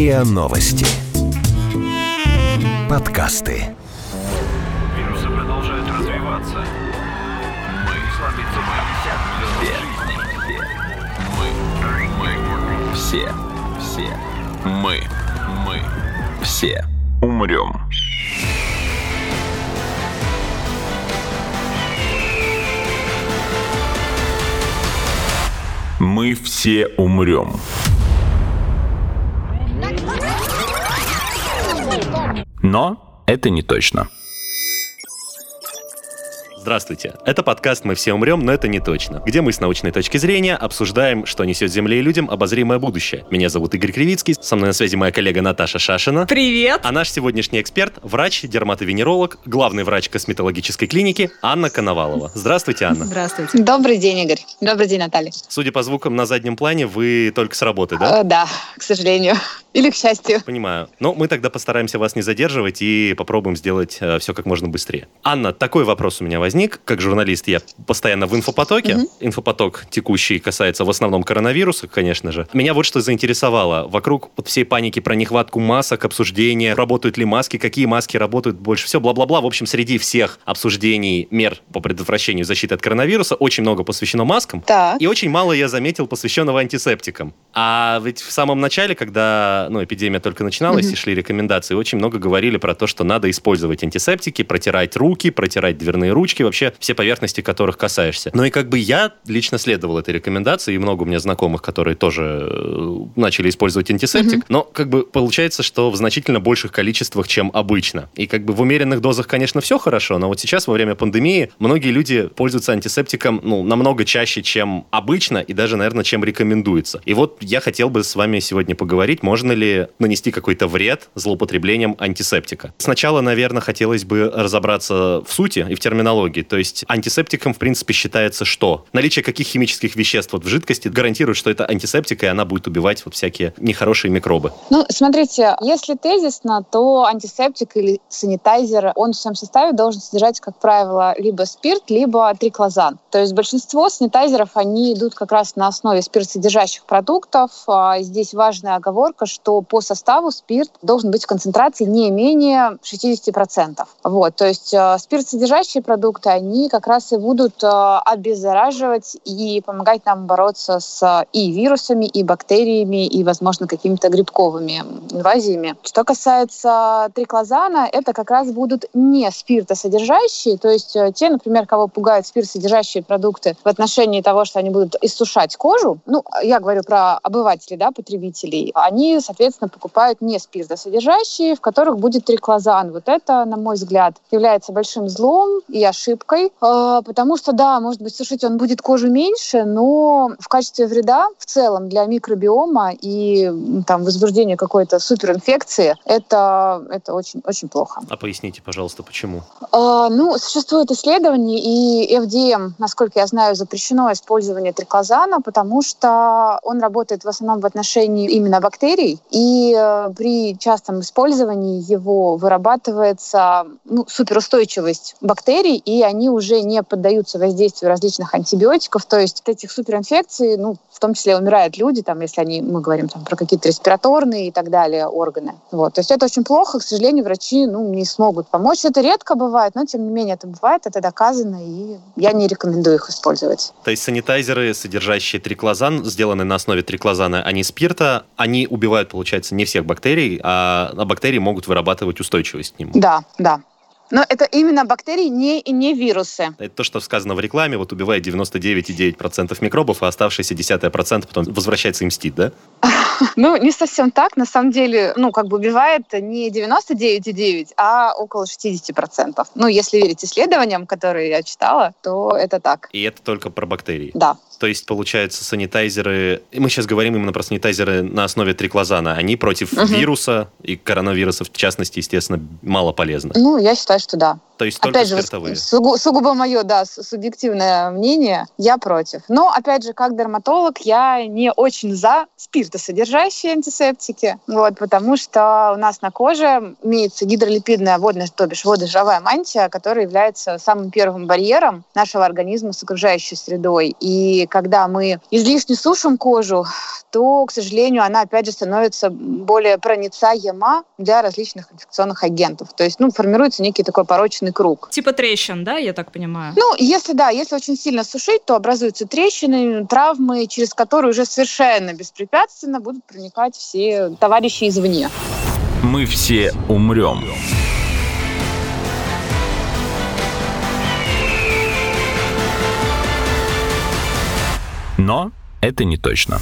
РИА Новости. Подкасты. Вирусы продолжают развиваться. Мы слабится мы. Все. Мы. Мы. Все. Все. Мы. Мы. Все. Умрем. Мы все умрем. Но это не точно. Здравствуйте. Это подкаст «Мы все умрем, но это не точно», где мы с научной точки зрения обсуждаем, что несет Земле и людям обозримое будущее. Меня зовут Игорь Кривицкий, со мной на связи моя коллега Наташа Шашина. Привет! А наш сегодняшний эксперт – врач, дерматовенеролог, главный врач косметологической клиники Анна Коновалова. Здравствуйте, Анна. Здравствуйте. Добрый день, Игорь. Добрый день, Наталья. Судя по звукам на заднем плане, вы только с работы, да? Э, да, к сожалению. Или к счастью. Понимаю. Но мы тогда постараемся вас не задерживать и попробуем сделать э, все как можно быстрее. Анна, такой вопрос у меня возник. Как журналист я постоянно в инфопотоке. Мгм. Инфопоток текущий касается в основном коронавируса, конечно же. Меня вот что заинтересовало. Вокруг вот всей паники про нехватку масок, обсуждения, работают ли маски, какие маски работают больше всего, бла-бла-бла. В общем, среди всех обсуждений мер по предотвращению защиты от коронавируса очень много посвящено маскам. Так. И очень мало я заметил посвященного антисептикам. А ведь в самом начале, когда ну, эпидемия только начиналась Мгм. и шли рекомендации, очень много говорили про то, что надо использовать антисептики, протирать руки, протирать дверные ручки, вообще все поверхности, которых касаешься. Ну и как бы я лично следовал этой рекомендации, и много у меня знакомых, которые тоже э, начали использовать антисептик. Мгм. Но как бы получается, что в значительно больших количествах, чем обычно. И как бы в умеренных дозах, конечно, все хорошо, но вот сейчас во время пандемии многие люди пользуются антисептиком ну, намного чаще, чем обычно, и даже, наверное, чем рекомендуется. И вот я хотел бы с вами сегодня поговорить, можно ли нанести какой-то вред злоупотреблением антисептика. Сначала, наверное, хотелось бы разобраться в сути и в терминологии. То есть антисептиком, в принципе, считается что? Наличие каких химических веществ вот в жидкости гарантирует, что это антисептик, и она будет убивать вот всякие нехорошие микробы. Ну, смотрите, если тезисно, то антисептик или санитайзер, он в своем составе должен содержать, как правило, либо спирт, либо триклозан. То есть большинство санитайзеров, они идут как раз на основе спиртсодержащих продуктов. А Здесь важная оговорка, что по составу спирт должен быть в концентрации не менее 60%. Вот, то есть э, спиртсодержащие продукты, они как раз и будут э, обеззараживать и помогать нам бороться с и вирусами, и бактериями, и, возможно, какими-то грибковыми инвазиями. Что касается триклозана, это как раз будут не спиртосодержащие, то есть э, те, например, кого пугают спиртосодержащие продукты в отношении того, что они будут иссушать кожу, ну, я говорю про обывателей, да, потребителей, они, соответственно, покупают не спиртосодержащие, в которых будет триклозан. Вот это, на мой взгляд, является большим злом и ошибкой, э, потому что, да, может быть, сушить он будет кожу меньше, но в качестве вреда в целом для микробиома и там возбуждения какой-то суперинфекции это, это очень, очень плохо. А поясните, пожалуйста, почему? А, ну, существует исследование, и FDM, насколько я знаю, запрещено использование триклозана, потому что он работает в основном в отношении именно бактерий, и э, при частом использовании его вырабатывается ну, суперустойчивость бактерий, и они уже не поддаются воздействию различных антибиотиков, то есть от этих суперинфекций, ну, в том числе умирают люди, там, если они, мы говорим там, про какие-то респираторные и так далее органы. Вот. То есть это очень плохо, к сожалению, врачи ну, не смогут помочь. Это редко бывает, но тем не менее это бывает, это доказано, и я не рекомендую их использовать. То есть санитайзеры, содержащие триклозан, сделанные на основе триклозана, а не спирта, они убивают, получается, не всех бактерий, а а бактерии могут вырабатывать устойчивость к нему. Да, да. Но это именно бактерии, не, не вирусы. Это то, что сказано в рекламе, вот убивает 99,9% микробов, а оставшиеся 10% потом возвращается и мстит, да? Ну, не совсем так. На самом деле, ну, как бы убивает не 99,9, а около 60%. Ну, если верить исследованиям, которые я читала, то это так. И это только про бактерии. Да. То есть, получается, санитайзеры... Мы сейчас говорим именно про санитайзеры на основе триклозана. Они против Мгм. вируса и коронавирусов, в частности, естественно, мало полезны. Ну, я считаю, что да. То есть только Опять же, спиртовые. сугу- сугубо мое, да, су- субъективное мнение, я против. Но, опять же, как дерматолог, я не очень за спиртосодержащие антисептики, вот, потому что у нас на коже имеется гидролипидная водная, то бишь водожировая мантия, которая является самым первым барьером нашего организма с окружающей средой. И когда мы излишне сушим кожу, то, к сожалению, она, опять же, становится более проницаема для различных инфекционных агентов. То есть, ну, формируется некий такой порочный круг. Типа трещин, да, я так понимаю? Ну, если, да, если очень сильно сушить, то образуются трещины, травмы, через которые уже совершенно беспрепятственно будут проникать все товарищи извне. Мы все умрем. Но это не точно.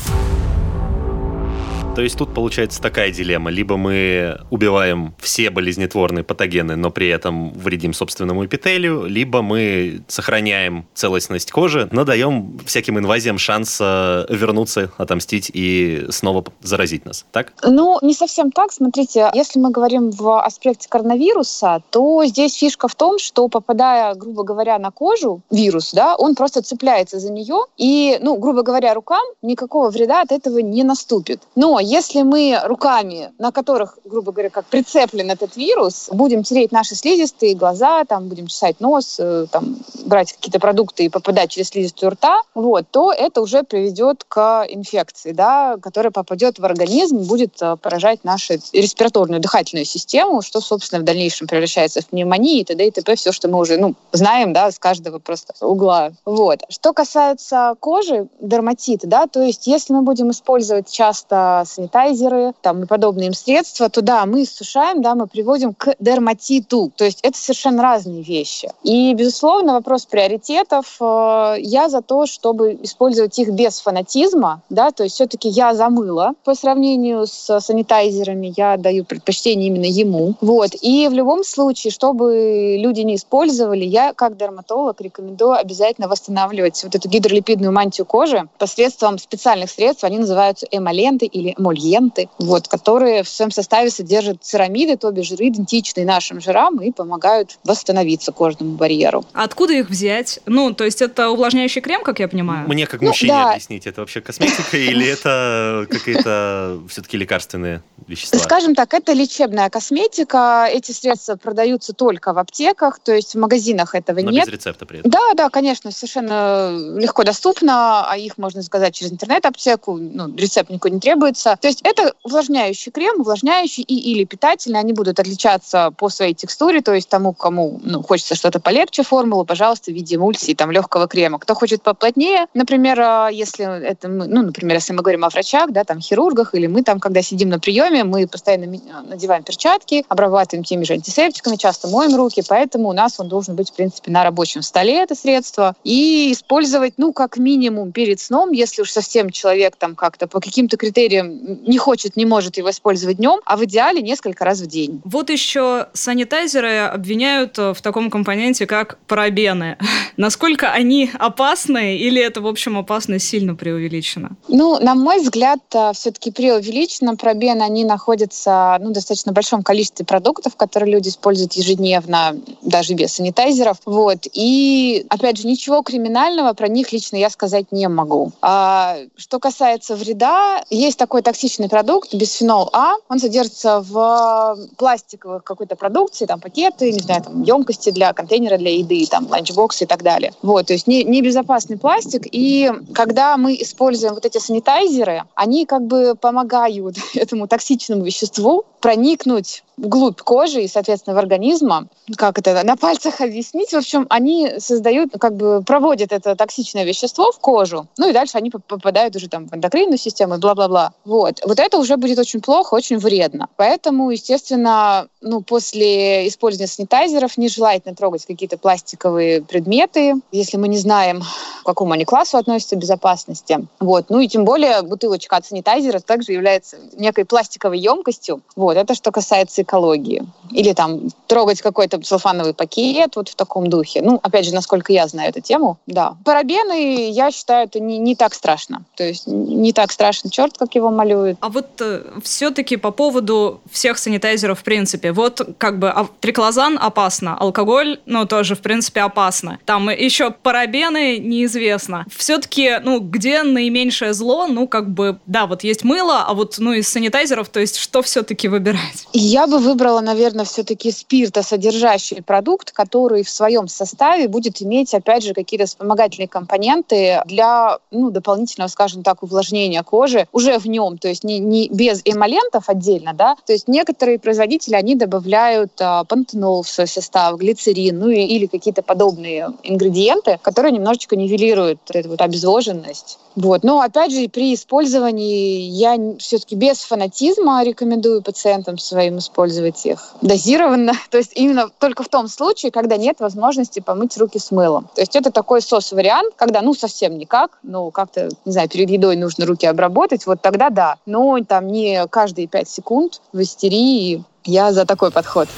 То есть тут получается такая дилемма. Либо мы убиваем все болезнетворные патогены, но при этом вредим собственному эпителию, либо мы сохраняем целостность кожи, но даем всяким инвазиям шанс вернуться, отомстить и снова заразить нас. Так? Ну, не совсем так. Смотрите, если мы говорим в аспекте коронавируса, то здесь фишка в том, что попадая, грубо говоря, на кожу, вирус, да, он просто цепляется за нее, и, ну, грубо говоря, рукам никакого вреда от этого не наступит. Но если мы руками, на которых, грубо говоря, как прицеплен этот вирус, будем тереть наши слизистые глаза, там, будем чесать нос, э, там, брать какие-то продукты и попадать через слизистую рта, вот, то это уже приведет к инфекции, да, которая попадет в организм, будет э, поражать нашу респираторную дыхательную систему, что, собственно, в дальнейшем превращается в пневмонию и т.д. и т.п. Все, что мы уже ну, знаем да, с каждого просто угла. Вот. Что касается кожи, дерматита, да, то есть если мы будем использовать часто санитайзеры там, и подобные им средства, то да, мы сушаем, да, мы приводим к дерматиту. То есть это совершенно разные вещи. И, безусловно, вопрос приоритетов. Э, я за то, чтобы использовать их без фанатизма, да, то есть все-таки я замыла по сравнению с санитайзерами, я даю предпочтение именно ему. Вот. И в любом случае, чтобы люди не использовали, я как дерматолог рекомендую обязательно восстанавливать вот эту гидролипидную мантию кожи посредством специальных средств, они называются эмоленты или эмольенты, вот, которые в своем составе содержат церамиды, то бишь жиры, идентичные нашим жирам и помогают восстановиться кожному барьеру. А откуда их взять? Ну, то есть это увлажняющий крем, как я понимаю? Мне как ну, мужчине да. объяснить, это вообще косметика или это какие-то все-таки лекарственные вещества? Скажем так, это лечебная косметика. Эти средства продаются только в аптеках, то есть в магазинах этого Но нет. без рецепта при этом? Да, да, конечно, совершенно легко доступно, а их можно заказать через интернет-аптеку, ну, рецепт никакой не требуется. То есть это увлажняющий крем, увлажняющий и или питательный. Они будут отличаться по своей текстуре, то есть тому, кому ну, хочется что-то полегче формулу, пожалуйста, в виде эмульсии, там, легкого крема. Кто хочет поплотнее, например, а, если это мы, ну, например, если мы говорим о врачах, да, там, хирургах, или мы там, когда сидим на приеме, мы постоянно надеваем перчатки, обрабатываем теми же антисептиками, часто моем руки, поэтому у нас он должен быть, в принципе, на рабочем столе, это средство, и использовать, ну, как минимум перед сном, если уж совсем человек там как-то по каким-то критериям не хочет, не может его использовать днем, а в идеале несколько раз в день. Вот еще санитайзеры обвиняют э, в таком компоненте, как парабены. Насколько они опасны или это, в общем, опасность сильно преувеличена? Ну, на мой взгляд, э, все-таки преувеличено. Парабены, они находятся ну, в достаточно большом количестве продуктов, которые люди используют ежедневно, даже без санитайзеров. Вот. И, опять же, ничего криминального про них лично я сказать не могу. А, что касается вреда, есть такой токсичный продукт, бисфенол А. Он содержится в пластиковых какой-то продукции, там пакеты, не знаю, там емкости для контейнера для еды, там ланчбоксы и так далее. Вот, то есть не, небезопасный пластик. И когда мы используем вот эти санитайзеры, они как бы помогают этому токсичному веществу проникнуть вглубь кожи и, соответственно, в организма. Как это на пальцах объяснить? В общем, они создают, как бы проводят это токсичное вещество в кожу, ну и дальше они попадают уже там в эндокринную систему и бла-бла-бла. Вот. Вот это уже будет очень плохо, очень вредно. Поэтому, естественно, ну, после использования санитайзеров нежелательно трогать какие-то пластиковые предметы, если мы не знаем, к какому они классу относятся безопасности. Вот. Ну и тем более бутылочка от санитайзера также является некой пластиковой емкостью. Вот. Это что касается экологии. Или там трогать какой-то целлофановый пакет вот в таком духе. Ну, опять же, насколько я знаю эту тему, да. Парабены, я считаю, это не, не так страшно. То есть не так страшно черт, как его малюют. А вот э, все-таки по поводу всех санитайзеров в принципе. Вот как бы а, триклозан опасно, алкоголь, ну, тоже в принципе опасно. Там еще парабены неизвестно. Все-таки, ну, где наименьшее зло? Ну, как бы, да, вот есть мыло, а вот, ну, из санитайзеров, то есть что все-таки выбирать? Я бы выбрала, наверное, все-таки спиртосодержащий продукт, который в своем составе будет иметь, опять же, какие-то вспомогательные компоненты для ну, дополнительного, скажем так, увлажнения кожи уже в нем, то есть не, не без эмолентов отдельно, да, то есть некоторые производители, они добавляют а, пантенол в свой состав, глицерин, ну и, или какие-то подобные ингредиенты, которые немножечко нивелируют эту вот обезвоженность. Вот. Но опять же, при использовании я все-таки без фанатизма рекомендую пациентам своим использовать их дозированно. То есть именно только в том случае, когда нет возможности помыть руки с мылом. То есть это такой сос-вариант, когда ну совсем никак, ну как-то, не знаю, перед едой нужно руки обработать, вот тогда да. Но там не каждые пять секунд в истерии. Я за такой подход.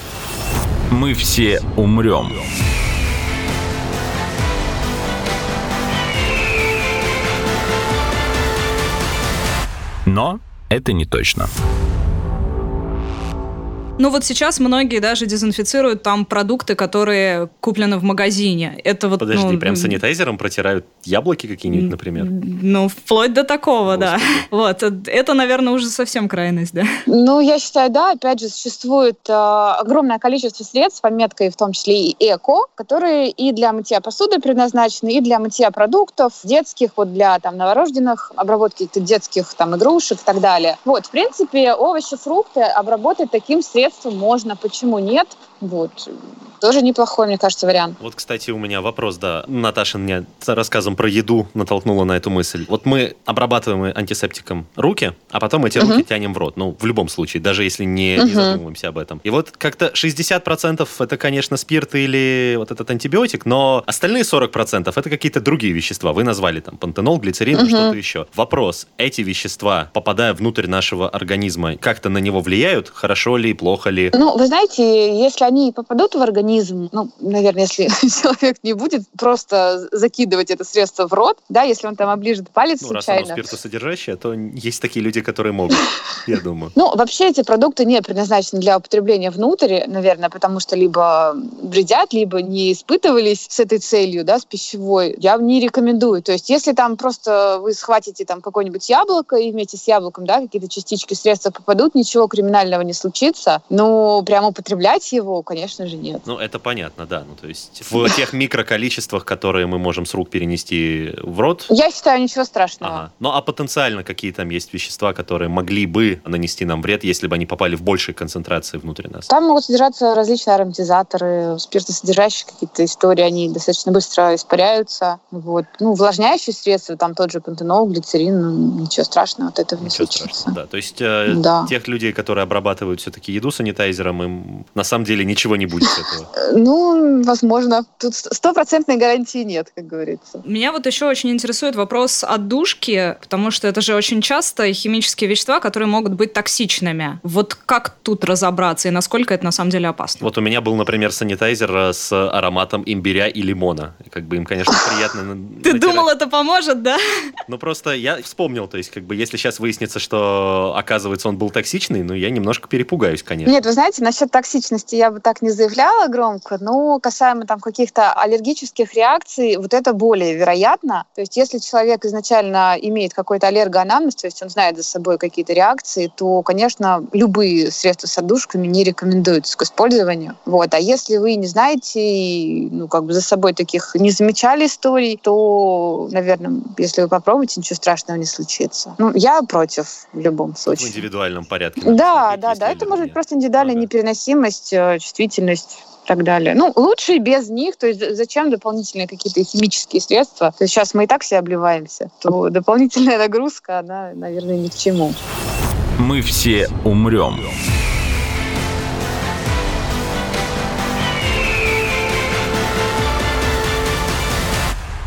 Мы все умрем. Но это не точно. Ну вот сейчас многие даже дезинфицируют там продукты, которые куплены в магазине. Это вот, Подожди, ну, прям санитайзером протирают яблоки какие-нибудь, например? Ну, вплоть до такого, да. Вот, это, наверное, уже совсем крайность, да. Ну, я считаю, да. Опять же, существует э, огромное количество средств с пометкой, в том числе и эко, которые и для мытья посуды предназначены, и для мытья продуктов детских, вот для там новорожденных, обработки детских там игрушек и так далее. Вот, в принципе, овощи, фрукты обработать таким средством средством можно, почему нет? Вот. Тоже неплохой, мне кажется, вариант. Вот, кстати, у меня вопрос, да. Наташа меня рассказом про еду натолкнула на эту мысль. Вот мы обрабатываем антисептиком руки, а потом эти руки uh-huh. тянем в рот. Ну, в любом случае, даже если не, uh-huh. не задумываемся об этом. И вот как-то 60% это, конечно, спирт или вот этот антибиотик, но остальные 40% это какие-то другие вещества. Вы назвали там пантенол, глицерин, uh-huh. что-то еще. Вопрос, эти вещества, попадая внутрь нашего организма, как-то на него влияют? Хорошо ли, плохо ли? Ну, вы знаете, если они попадут в организм, ну, наверное, если человек не будет просто закидывать это средство в рот, да, если он там оближет палец ну, случайно. раз оно спиртосодержащее, то есть такие люди, которые могут, я думаю. Ну, вообще эти продукты не предназначены для употребления внутрь, наверное, потому что либо вредят, либо не испытывались с этой целью, да, с пищевой. Я не рекомендую. То есть если там просто вы схватите там какое-нибудь яблоко и вместе с яблоком, да, какие-то частички средства попадут, ничего криминального не случится. Но прямо употреблять его, конечно же, нет. Ну, это понятно, да. Ну, то есть в тех микроколичествах, которые мы можем с рук перенести в рот. Я считаю, ничего страшного. Ага. Ну, а потенциально какие там есть вещества, которые могли бы нанести нам вред, если бы они попали в большей концентрации внутрь нас? Там могут содержаться различные ароматизаторы, спиртосодержащие какие-то истории, они достаточно быстро испаряются. Вот. Ну, увлажняющие средства, там тот же пантенол, глицерин, ну, ничего страшного от этого ничего не случится. Страшного, да. То есть э, да. тех людей, которые обрабатывают все-таки еду санитайзером, им на самом деле ничего не будет с этого. Ну, возможно. Тут стопроцентной гарантии нет, как говорится. Меня вот еще очень интересует вопрос отдушки, потому что это же очень часто химические вещества, которые могут быть токсичными. Вот как тут разобраться и насколько это на самом деле опасно? Вот у меня был, например, санитайзер э, с ароматом имбиря и лимона. Как бы им, конечно, приятно Ты думал, это поможет, да? Ну, просто я вспомнил, то есть, как бы, если сейчас выяснится, что, оказывается, он был токсичный, ну, я немножко перепугаюсь, конечно. Нет, вы знаете, насчет токсичности я бы так не заявляла громко, но касаемо там каких-то аллергических реакций, вот это более вероятно. То есть если человек изначально имеет какой-то аллергоанамнез, то есть он знает за собой какие-то реакции, то, конечно, любые средства с отдушками не рекомендуются к использованию. Вот. А если вы не знаете, ну, как бы за собой таких не замечали историй, то, наверное, если вы попробуете, ничего страшного не случится. Ну, я против в любом случае. В индивидуальном порядке. Да, да, да. Это может быть просто индивидуальная ага. непереносимость, э, чувствительность и так далее. Ну, лучше без них, то есть зачем дополнительные какие-то химические средства? То есть сейчас мы и так все обливаемся, то дополнительная нагрузка, она, наверное, ни к чему. Мы все умрем.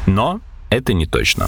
Но это не точно.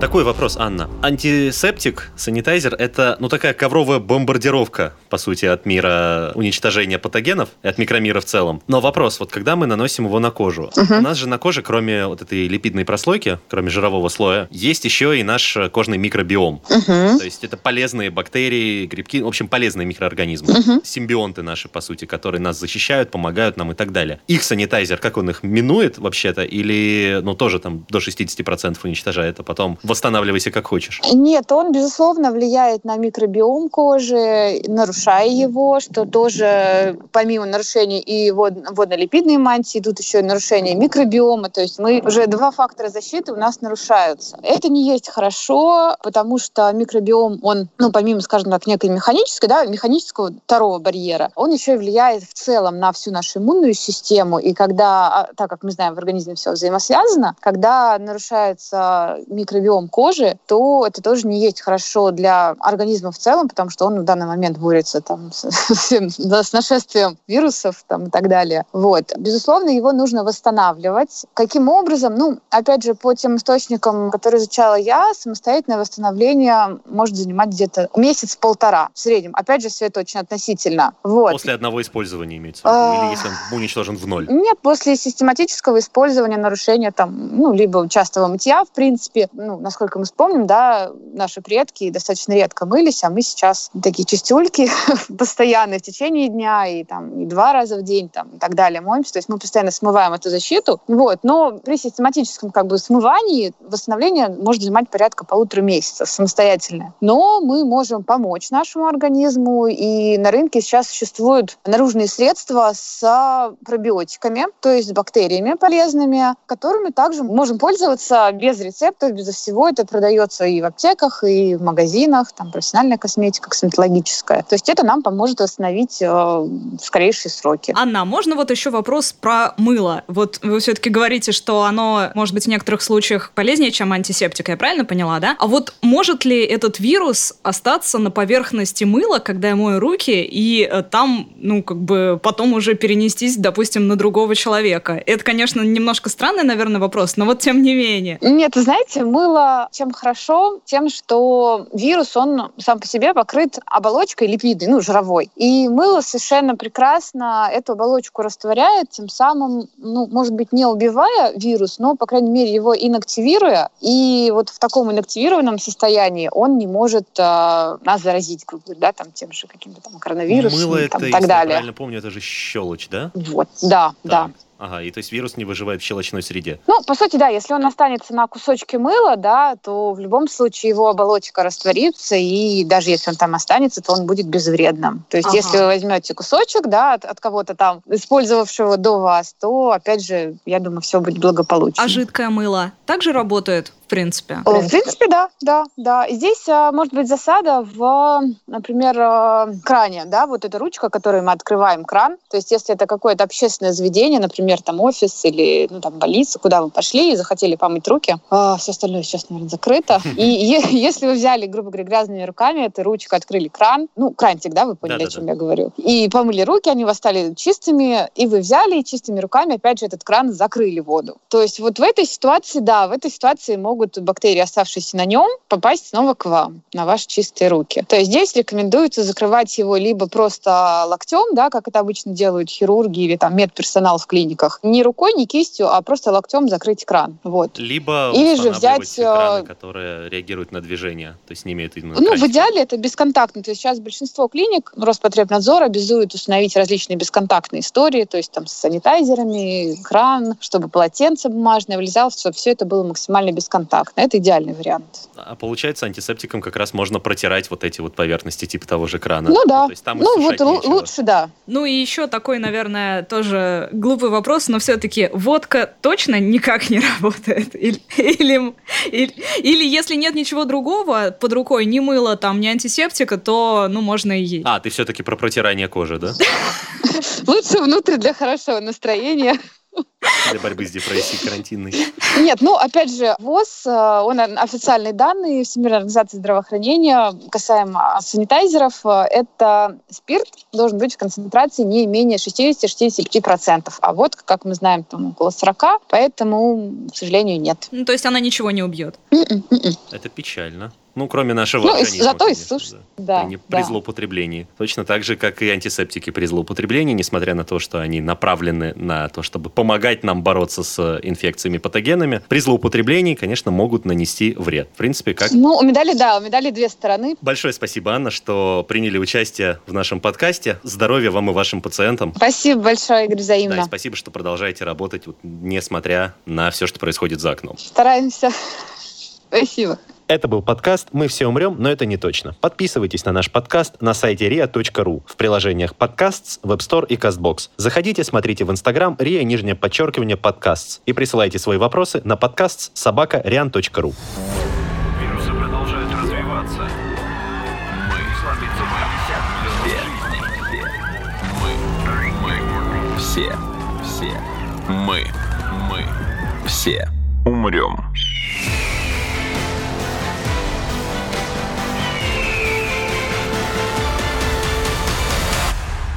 Такой вопрос, Анна. Антисептик, санитайзер – это, ну, такая ковровая бомбардировка, по сути, от мира уничтожения патогенов и от микромира в целом. Но вопрос, вот когда мы наносим его на кожу, uh-huh. у нас же на коже, кроме вот этой липидной прослойки, кроме жирового слоя, есть еще и наш кожный микробиом. Uh-huh. То есть это полезные бактерии, грибки, в общем, полезные микроорганизмы. Uh-huh. Симбионты наши, по сути, которые нас защищают, помогают нам и так далее. Их санитайзер, как он их минует вообще-то, или, ну, тоже там до 60% уничтожает, а потом восстанавливайся как хочешь? Нет, он, безусловно, влияет на микробиом кожи, нарушая его, что тоже помимо нарушения и водно-липидной мантии, тут еще и нарушение микробиома, то есть мы уже два фактора защиты у нас нарушаются. Это не есть хорошо, потому что микробиом, он, ну, помимо, скажем так, некой механической, да, механического второго барьера, он еще и влияет в целом на всю нашу иммунную систему, и когда, а, так как мы знаем, в организме все взаимосвязано, когда нарушается микробиом кожи, то это тоже не есть хорошо для организма в целом, потому что он в данный момент борется там, с, с нашествием вирусов там, и так далее. Вот. Безусловно, его нужно восстанавливать. Каким образом? Ну, опять же, по тем источникам, которые изучала я, самостоятельное восстановление может занимать где-то месяц-полтора в среднем. Опять же, все это очень относительно. Вот. После одного использования имеется в виду? Или если он уничтожен в ноль? Нет, после систематического использования, нарушения там, ну, либо частого мытья, в принципе, ну, насколько мы вспомним, да, наши предки достаточно редко мылись, а мы сейчас такие чистюльки постоянно в течение дня и там и два раза в день там и так далее моемся. То есть мы постоянно смываем эту защиту. Вот. Но при систематическом как бы смывании восстановление может занимать порядка полутора месяцев самостоятельно. Но мы можем помочь нашему организму, и на рынке сейчас существуют наружные средства с пробиотиками, то есть с бактериями полезными, которыми также можем пользоваться без рецептов, без всего. Это продается и в аптеках, и в магазинах, там профессиональная косметика, косметологическая. То есть это нам поможет восстановить э, в скорейшие сроки. Анна, можно вот еще вопрос про мыло? Вот вы все-таки говорите, что оно может быть в некоторых случаях полезнее, чем антисептик, я правильно поняла, да? А вот может ли этот вирус остаться на поверхности мыла, когда я мою руки, и э, там, ну, как бы потом уже перенестись, допустим, на другого человека? Это, конечно, немножко странный, наверное, вопрос, но вот тем не менее. Нет, знаете, мыло чем хорошо? Тем, что вирус, он сам по себе покрыт оболочкой липидной, ну, жировой. И мыло совершенно прекрасно эту оболочку растворяет, тем самым, ну, может быть, не убивая вирус, но, по крайней мере, его инактивируя. И вот в таком инактивированном состоянии он не может э, нас заразить, грубо говоря, да, там, тем же каким-то там коронавирусом Мыло там, это, и так если далее. я правильно помню, это же щелочь, да? Вот, да, Так. да. Ага, и то есть вирус не выживает в щелочной среде. Ну, по сути, да, если он останется на кусочке мыла, да, то в любом случае его оболочка растворится, и даже если он там останется, то он будет безвредным. То есть, Ага. если вы возьмете кусочек, да, от, от кого-то там, использовавшего до вас, то, опять же, я думаю, все будет благополучно. А жидкое мыло также работает, в принципе? О, В принципе, да, да, да. И здесь а, может быть засада в, например, а, кране, да, вот эта ручка, которой мы открываем кран. То есть, если это какое-то общественное заведение, например, там офис или ну, там больница, куда вы пошли и захотели помыть руки, а, все остальное сейчас, наверное, закрыто. И е- если вы взяли, грубо говоря, грязными руками, этой ручкой открыли кран, ну, крантик, да, вы поняли, о чем я говорю, и помыли руки, они у вас стали чистыми, и вы взяли и чистыми руками, опять же, этот кран закрыли воду. То есть вот в этой ситуации, да, в этой ситуации могут бактерии, оставшиеся на нем, попасть снова к вам, на ваши чистые руки. То есть здесь рекомендуется закрывать его либо просто локтем, да, как это обычно делают хирурги или там медперсонал в клиниках, не рукой, не кистью, а просто локтем закрыть кран. Вот. Либо Или же взять, экраны, э, которые реагируют на движение, то есть не имеют Ну, в крантика. идеале это бесконтактно. То есть сейчас большинство клиник Роспотребнадзор обязует установить различные бесконтактные истории, то есть там с санитайзерами, кран, чтобы полотенце бумажное влезало, чтобы все это было максимально бесконтактно. Это идеальный вариант. А получается, антисептиком как раз можно протирать вот эти вот поверхности типа того же крана. Ну да. То есть там ну вот нечего. лучше, да. Ну и еще такой, наверное, тоже глупый вопрос, но все-таки водка точно никак не работает? Или, или, или, или если нет ничего другого под рукой, ни мыла, там, ни антисептика, то, ну, можно и есть. А, ты все-таки про протирание кожи, да? Лучше внутрь для хорошего настроения. Для борьбы с депрессией карантинной. Нет, ну, опять же, ВОЗ, э, он официальные данные Всемирной организации здравоохранения касаемо санитайзеров, э, это спирт должен быть в концентрации не менее 60-65%. А вот, как мы знаем, там около 40%, поэтому, к сожалению, нет. Ну, то есть она ничего не убьет. М-м, м-м. Это печально. Ну, кроме нашего Ну, и организма, зато конечно, иссушит. да. Да, при, да. при злоупотреблении. Точно так же, как и антисептики при злоупотреблении, несмотря на то, что они направлены на то, чтобы помогать нам бороться с инфекциями, патогенами, при злоупотреблении, конечно, могут нанести вред. В принципе, как... Ну, у медали, да, у медали две стороны. Большое спасибо, Анна, что приняли участие в нашем подкасте. Здоровья вам и вашим пациентам. Спасибо большое, Игорь, Да, и взаимно. спасибо, что продолжаете работать, вот, несмотря на все, что происходит за окном. Стараемся. Спасибо. Это был подкаст «Мы все умрем, но это не точно». Подписывайтесь на наш подкаст на сайте ria.ru в приложениях подкастс, Web Store и CastBox. Заходите, смотрите в Instagram ria, нижнее подчеркивание, подкастс и присылайте свои вопросы на подкастс собака rian.ru. Вирусы продолжают развиваться. Мы мы, мы, все, все, мы, мы, все умрем.